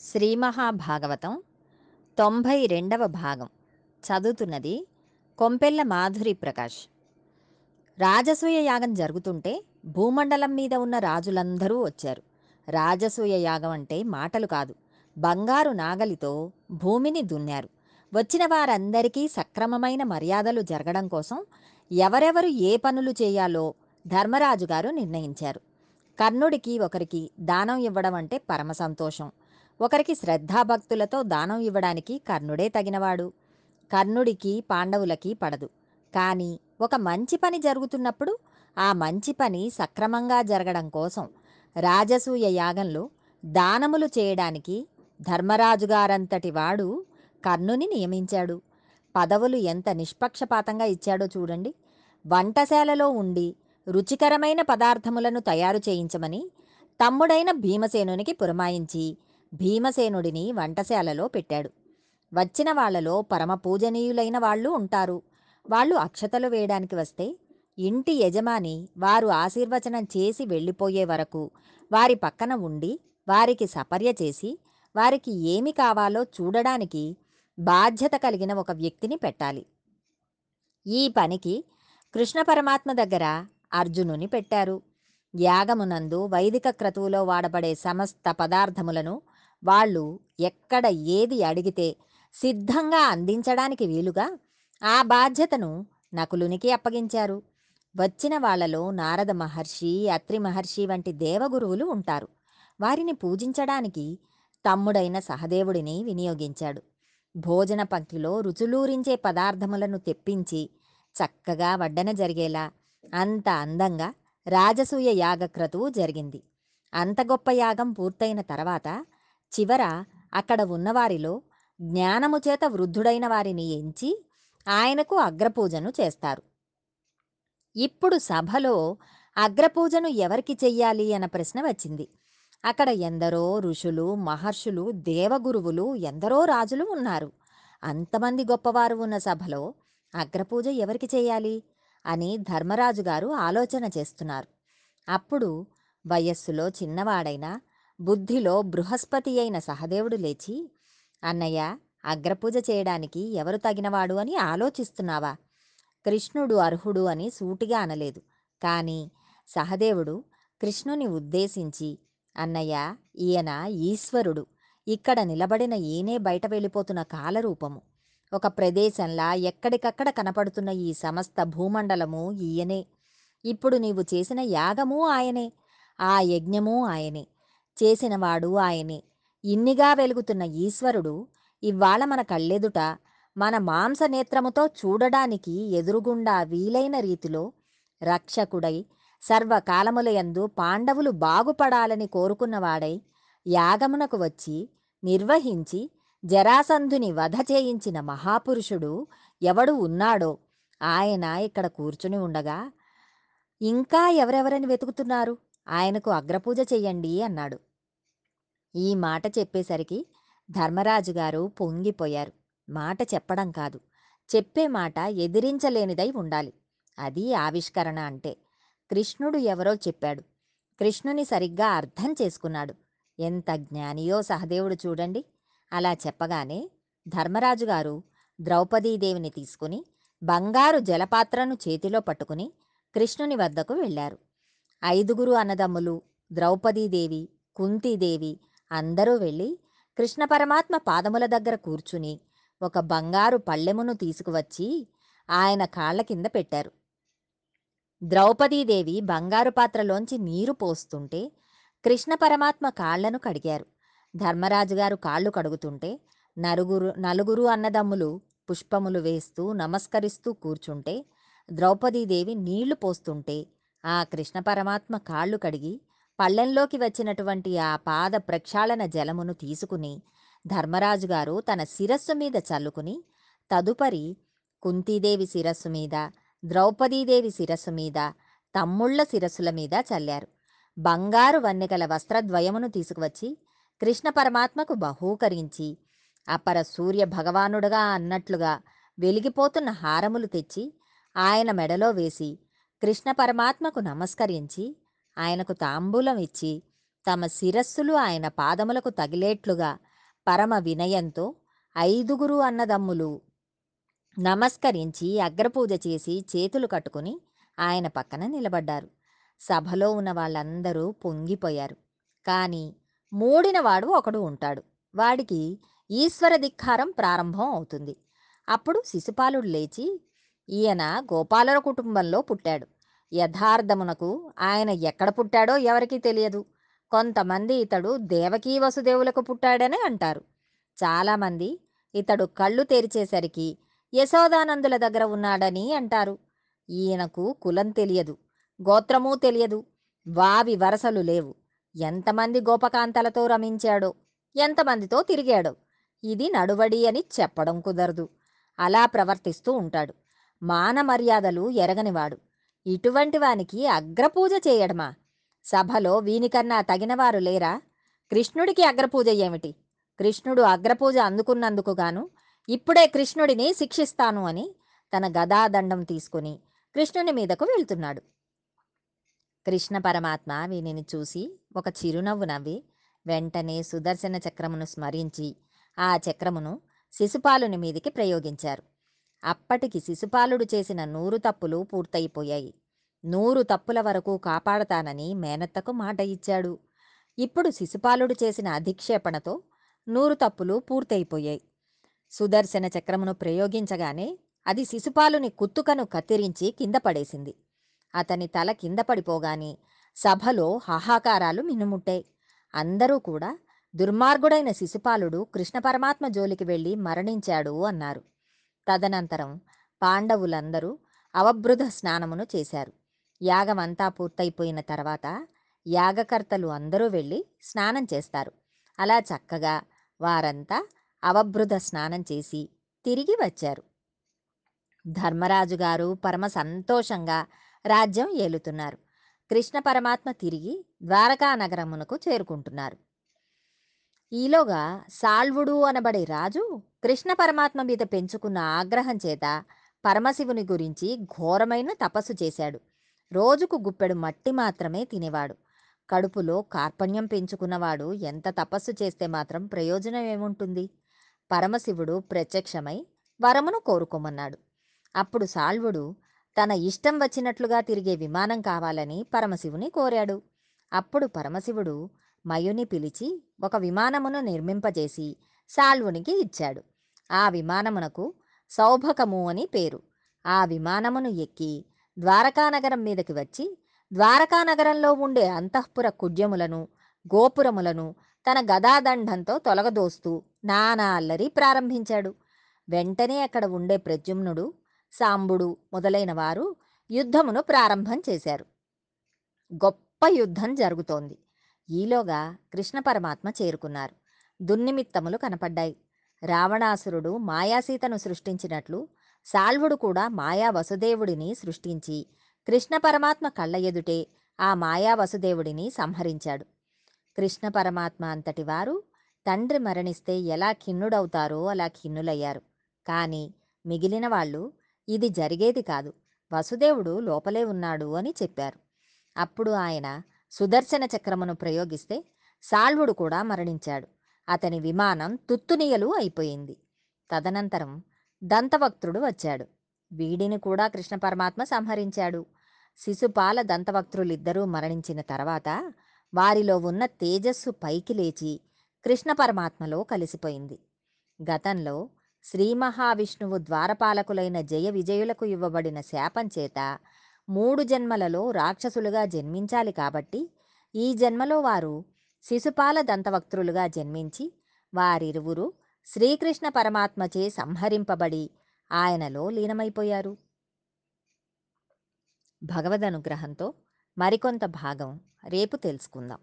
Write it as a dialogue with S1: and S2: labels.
S1: శ్రీ మహాభాగవతం తొంభై రెండవ భాగం. చదువుతున్నది కొంపెల్ల మాధురి ప్రకాష్. రాజసూయ యాగం జరుగుతుంటే భూమండలం మీద ఉన్న రాజులందరూ వచ్చారు. రాజసూయ యాగం అంటే మాటలు కాదు. బంగారు నాగలితో భూమిని దున్నారు. వచ్చిన వారందరికీ సక్రమమైన మర్యాదలు జరగడం కోసం ఎవరెవరు ఏ పనులు చేయాలో ధర్మరాజు గారు నిర్ణయించారు. కర్ణుడికి ఒకరికి దానం ఇవ్వడం అంటే పరమ సంతోషం. ఒకరికి శ్రద్ధాభక్తులతో దానం ఇవ్వడానికి కర్ణుడే తగినవాడు. కర్ణుడికి పాండవులకి పడదు. కానీ ఒక మంచి పని జరుగుతున్నప్పుడు ఆ మంచి పని సక్రమంగా జరగడం కోసం రాజసూయ యాగంలో దానములు చేయడానికి ధర్మరాజుగారంతటి వాడు కర్ణుని నియమించాడు. పదవులు ఎంత నిష్పక్షపాతంగా ఇచ్చాడో చూడండి. వంటశాలలో ఉండి రుచికరమైన పదార్థములను తయారు చేయించమని తమ్ముడైన భీమసేనునికి పురమాయించి భీమసేనుడిని వంటశాలలో పెట్టాడు. వచ్చిన వాళ్ళలో పరమ పూజనీయులైన వాళ్ళు ఉంటారు. వాళ్ళు అక్షతలు వేయడానికి వస్తే ఇంటి యజమాని వారు ఆశీర్వచనం చేసి వెళ్ళిపోయే వరకు వారి పక్కన ఉండి వారికి సపర్య చేసి వారికి ఏమి కావాలో చూడడానికి బాధ్యత కలిగిన ఒక వ్యక్తిని పెట్టాలి. ఈ పనికి కృష్ణ పరమాత్మ దగ్గర అర్జునుని పెట్టారు. యాగమునందు వైదిక క్రతువులో వాడబడే సమస్త పదార్థములను వాళ్ళు ఎక్కడ ఏది అడిగితే సిద్ధంగా అందించడానికి వీలుగా ఆ బాధ్యతను నకులునికి అప్పగించారు. వచ్చిన వాళ్ళలో నారద మహర్షి అత్రి మహర్షి వంటి దేవగురువులు ఉంటారు. వారిని పూజించడానికి తమ్ముడైన సహదేవుడిని వినియోగించాడు. భోజన పంక్తిలో రుచులూరించే పదార్థములను తెప్పించి చక్కగా వడ్డన జరిగేలా అంత అందంగా రాజసూయ యాగక్రతువు జరిగింది. అంత గొప్ప యాగం పూర్తయిన తర్వాత చివర అక్కడ ఉన్నవారిలో జ్ఞానము చేత వృద్ధుడైన వారిని ఎంచి ఆయనకు అగ్రపూజను చేస్తారు. ఇప్పుడు సభలో అగ్రపూజను ఎవరికి చెయ్యాలి అన్న ప్రశ్న వచ్చింది. అక్కడ ఎందరో ఋషులు మహర్షులు దేవగురువులు ఎందరో రాజులు ఉన్నారు. అంతమంది గొప్పవారు ఉన్న సభలో అగ్రపూజ ఎవరికి చేయాలి అని ధర్మరాజు గారు ఆలోచన చేస్తున్నారు. అప్పుడు వయస్సులో చిన్నవాడైన బుద్ధిలో బృహస్పతి అయిన సహదేవుడు లేచి అన్నయ్య అగ్రపూజ చేయడానికి ఎవరు తగినవాడు అని ఆలోచిస్తున్నావా? కృష్ణుడు అర్హుడు అని సూటిగా అనలేదు. కానీ సహదేవుడు కృష్ణుని ఉద్దేశించి అన్నయ్య ఈయన ఈశ్వరుడు. ఇక్కడ నిలబడిన ఈయనే బయట వెళ్ళిపోతున్న కాలరూపము. ఒక ప్రదేశంలా ఎక్కడికక్కడ కనపడుతున్న ఈ సమస్త భూమండలము ఈయనే. ఇప్పుడు నీవు చేసిన యాగము ఆయనే. ఆ యజ్ఞము ఆయనే. చేసినవాడు ఆయనే. ఇన్నిగా వెలుగుతున్న ఈశ్వరుడు ఇవాళ మన కళ్ళెదుట మన మాంసనేత్రముతో చూడడానికి ఎదురుగుండా వీలైన రీతిలో రక్షకుడై సర్వకాలములయందు పాండవులు బాగుపడాలని కోరుకున్నవాడై యాగమునకు వచ్చి నిర్వహించి జరాసంధుని వధ చేయించిన మహాపురుషుడు ఎవడు ఉన్నాడో ఆయన ఇక్కడ కూర్చుని ఉండగా ఇంకా ఎవరెవరని వెతుకుతున్నారు? ఆయనకు అగ్రపూజ చెయ్యండి అన్నాడు. ఈ మాట చెప్పేసరికి ధర్మరాజు గారు పొంగిపోయారు. మాట చెప్పడం కాదు. చెప్పే మాట ఎదిరించలేనిదై ఉండాలి. అది ఆవిష్కరణ అంటే. కృష్ణుడు ఎవరో చెప్పాడు. కృష్ణుని సరిగ్గా అర్థం చేసుకున్నాడు. ఎంత జ్ఞానియో సహదేవుడు చూడండి. అలా చెప్పగానే ధర్మరాజు గారు ద్రౌపదీదేవిని తీసుకుని బంగారు జలపాత్రను చేతిలో పట్టుకుని కృష్ణుని వద్దకు వెళ్ళారు. ఐదుగురు అన్నదమ్ములు ద్రౌపదీదేవి కుంతీదేవి అందరూ వెళ్ళి కృష్ణ పరమాత్మ పాదముల దగ్గర కూర్చుని ఒక బంగారు పళ్ళెమును తీసుకువచ్చి ఆయన కాళ్ళ కింద పెట్టారు. ద్రౌపదీదేవి బంగారు పాత్రలోంచి నీరు పోస్తుంటే కృష్ణ పరమాత్మ కాళ్ళను కడిగారు. ధర్మరాజుగారు కాళ్ళు కడుగుతుంటే నలుగురు నలుగురు అన్నదమ్ములు పుష్పములు వేస్తూ నమస్కరిస్తూ కూర్చుంటే ద్రౌపదీదేవి నీళ్ళు పోస్తుంటే ఆ కృష్ణ పరమాత్మ కాళ్ళు కడిగి పళ్ళెంలోకి వచ్చినటువంటి ఆ పాద ప్రక్షాళన జలమును తీసుకుని ధర్మరాజుగారు తన శిరస్సు మీద చల్లుకుని తదుపరి కుంతీదేవి శిరస్సు మీద ద్రౌపదీదేవి శిరస్సు మీద తమ్ముళ్ళ శిరస్సుల మీద చల్లారు. బంగారు వన్నెగల వస్త్రద్వయమును తీసుకువచ్చి కృష్ణ పరమాత్మకు బహూకరించి అపర సూర్య భగవానుడుగా అన్నట్లుగా వెలిగిపోతున్న హారములు తెచ్చి ఆయన మెడలో వేసి కృష్ణ పరమాత్మకు నమస్కరించి ఆయనకు తాంబూలం ఇచ్చి తమ శిరస్సులు ఆయన పాదములకు తగిలేట్లుగా పరమ వినయంతో ఐదుగురు అన్నదమ్ములు నమస్కరించి అగ్రపూజ చేసి చేతులు కట్టుకుని ఆయన పక్కన నిలబడ్డారు. సభలో ఉన్న వాళ్ళందరూ పొంగిపోయారు. కానీ మూడినవాడు ఒకడు ఉంటాడు. వాడికి ఈశ్వర ధిక్కారం ప్రారంభం అవుతుంది. అప్పుడు శిశుపాలుడు లేచి ఈయన గోపాలుల కుటుంబంలో పుట్టాడు. యథార్థమునకు ఆయన ఎక్కడ పుట్టాడో ఎవరికీ తెలియదు. కొంతమంది ఇతడు దేవకీ వసుదేవులకు పుట్టాడని అంటారు. చాలామంది ఇతడు కళ్ళు తెరిచేసరికి యశోదానందుల దగ్గర ఉన్నాడని అంటారు. ఈయనకు కులం తెలియదు గోత్రమూ తెలియదు వావి వరసలు లేవు. ఎంతమంది గోపకాంతలతో రమించాడో ఎంతమందితో తిరిగాడో ఇది నడువడి అని చెప్పడం కుదరదు. అలా ప్రవర్తిస్తూ ఉంటాడు. మాన మర్యాదలు ఎరగనివాడు. ఇటువంటి వానికి అగ్రపూజ చేయడమా? సభలో వీనికన్నా తగినవారు లేరా? కృష్ణుడికి అగ్రపూజ ఏమిటి? కృష్ణుడు అగ్రపూజ అందుకున్నందుకు గాను ఇప్పుడే కృష్ణుడిని శిక్షిస్తాను అని తన గదాదండం తీసుకుని కృష్ణుని మీదకు వెళ్తున్నాడు. కృష్ణ పరమాత్మ వీనిని చూసి ఒక చిరునవ్వు నవ్వి వెంటనే సుదర్శన చక్రమును స్మరించి ఆ చక్రమును శిశుపాలుని మీదికి ప్రయోగించారు. అప్పటికి శిశుపాలుడు చేసిన నూరు తప్పులు పూర్తయిపోయాయి. నూరు తప్పుల వరకు కాపాడతానని మేనత్తకు మాట ఇచ్చాడు. ఇప్పుడు శిశుపాలుడు చేసిన అధిక్షేపణతో నూరు తప్పులు పూర్తయిపోయాయి. సుదర్శన చక్రమును ప్రయోగించగానే అది శిశుపాలుని కుత్తుకను కత్తిరించి కింద పడేసింది. అతని తల కింద పడిపోగానే సభలో హాహాకారాలు మిన్నుముట్టాయి అందరూ కూడా దుర్మార్గుడైన శిశుపాలుడు కృష్ణ పరమాత్మ జోలికి వెళ్ళి మరణించాడు అన్నారు. తదనంతరం పాండవులందరూ అవబృధ స్నానమును చేశారు. యాగమంతా పూర్తయిపోయిన తర్వాత యాగకర్తలు అందరూ వెళ్ళి స్నానం చేస్తారు. అలా చక్కగా వారంతా అవబృధ స్నానం చేసి తిరిగి వచ్చారు. ధర్మరాజు గారు పరమ సంతోషంగా రాజ్యం ఏలుతున్నారు. కృష్ణ పరమాత్మ తిరిగి ద్వారకా నగరమునకు చేరుకుంటున్నారు. ఈలోగా సాల్వుడు అనబడే రాజు కృష్ణ పరమాత్మ మీద పెంచుకున్న ఆగ్రహం చేత పరమశివుని గురించి ఘోరమైన తపస్సు చేశాడు. రోజుకు గుప్పెడు మట్టి మాత్రమే తినేవాడు. కడుపులో కార్పణ్యం పెంచుకున్నవాడు ఎంత తపస్సు చేస్తే మాత్రం ప్రయోజనం ఏముంటుంది పరమశివుడు ప్రత్యక్షమై వరమును కోరుకోమన్నాడు. అప్పుడు సాల్వుడు తన ఇష్టం వచ్చినట్లుగా తిరిగే విమానం కావాలని పరమశివుని కోరాడు. అప్పుడు పరమశివుడు మయుని పిలిచి ఒక విమానమును నిర్మింపజేసి సాల్వునికి ఇచ్చాడు. ఆ విమానమునకు సౌభకము అని పేరు. ఆ విమానమును ఎక్కి ద్వారకానగరం మీదకి వచ్చి ద్వారకానగరంలో ఉండే అంతఃపుర కుడ్యములను గోపురములను తన గదాదండంతో తొలగదోస్తూ నానా అల్లరి ప్రారంభించాడు. వెంటనే అక్కడ ఉండే ప్రద్యుమ్నుడు సాంబుడు మొదలైన వారు యుద్ధమును ప్రారంభం చేశారు. గొప్ప యుద్ధం జరుగుతోంది. ఈలోగా కృష్ణ పరమాత్మ చేరుకున్నారు. దున్నిమిత్తములు కనపడ్డాయి. రావణాసురుడు మాయాసీతను సృష్టించినట్లు సాల్వుడు కూడా మాయా వసుదేవుడిని సృష్టించి కృష్ణ పరమాత్మ కళ్ళ ఎదుటే ఆ మాయా వసుదేవుడిని సంహరించాడు. కృష్ణ పరమాత్మ అంతటి వారు తండ్రి మరణిస్తే ఎలా ఖిన్నుడవుతారో అలా ఖిన్నులయ్యారు. కానీ మిగిలిన వాళ్ళు ఇది జరిగేది కాదు. వసుదేవుడు లోపలే ఉన్నాడు అని చెప్పారు. అప్పుడు ఆయన సుదర్శన చక్రమును ప్రయోగిస్తే సాల్వుడు కూడా మరణించాడు. అతని విమానం తుత్తునియలు అయిపోయింది. తదనంతరం దంతవక్త్రుడు వచ్చాడు. వీడిని కూడా కృష్ణ పరమాత్మ సంహరించాడు. శిశుపాల దంతవక్త్రులిద్దరూ మరణించిన తర్వాత వారిలో ఉన్న తేజస్సు పైకి లేచి కృష్ణ పరమాత్మలో కలిసిపోయింది. గతంలో శ్రీ మహావిష్ణువు ద్వారపాలకులైన జయ విజయులకు ఇవ్వబడిన శాపం చేత మూడు జన్మలలో రాక్షసులుగా జన్మించాలి కాబట్టి ఈ జన్మలో వారు శిశుపాల దంతవక్త్రులుగా జన్మించి వారిరువురు శ్రీకృష్ణ పరమాత్మచే సంహరింపబడి ఆయనలో లీనమైపోయారు. భగవద్ అనుగ్రహంతో మరికొంత భాగం రేపు తెలుసుకుందాం.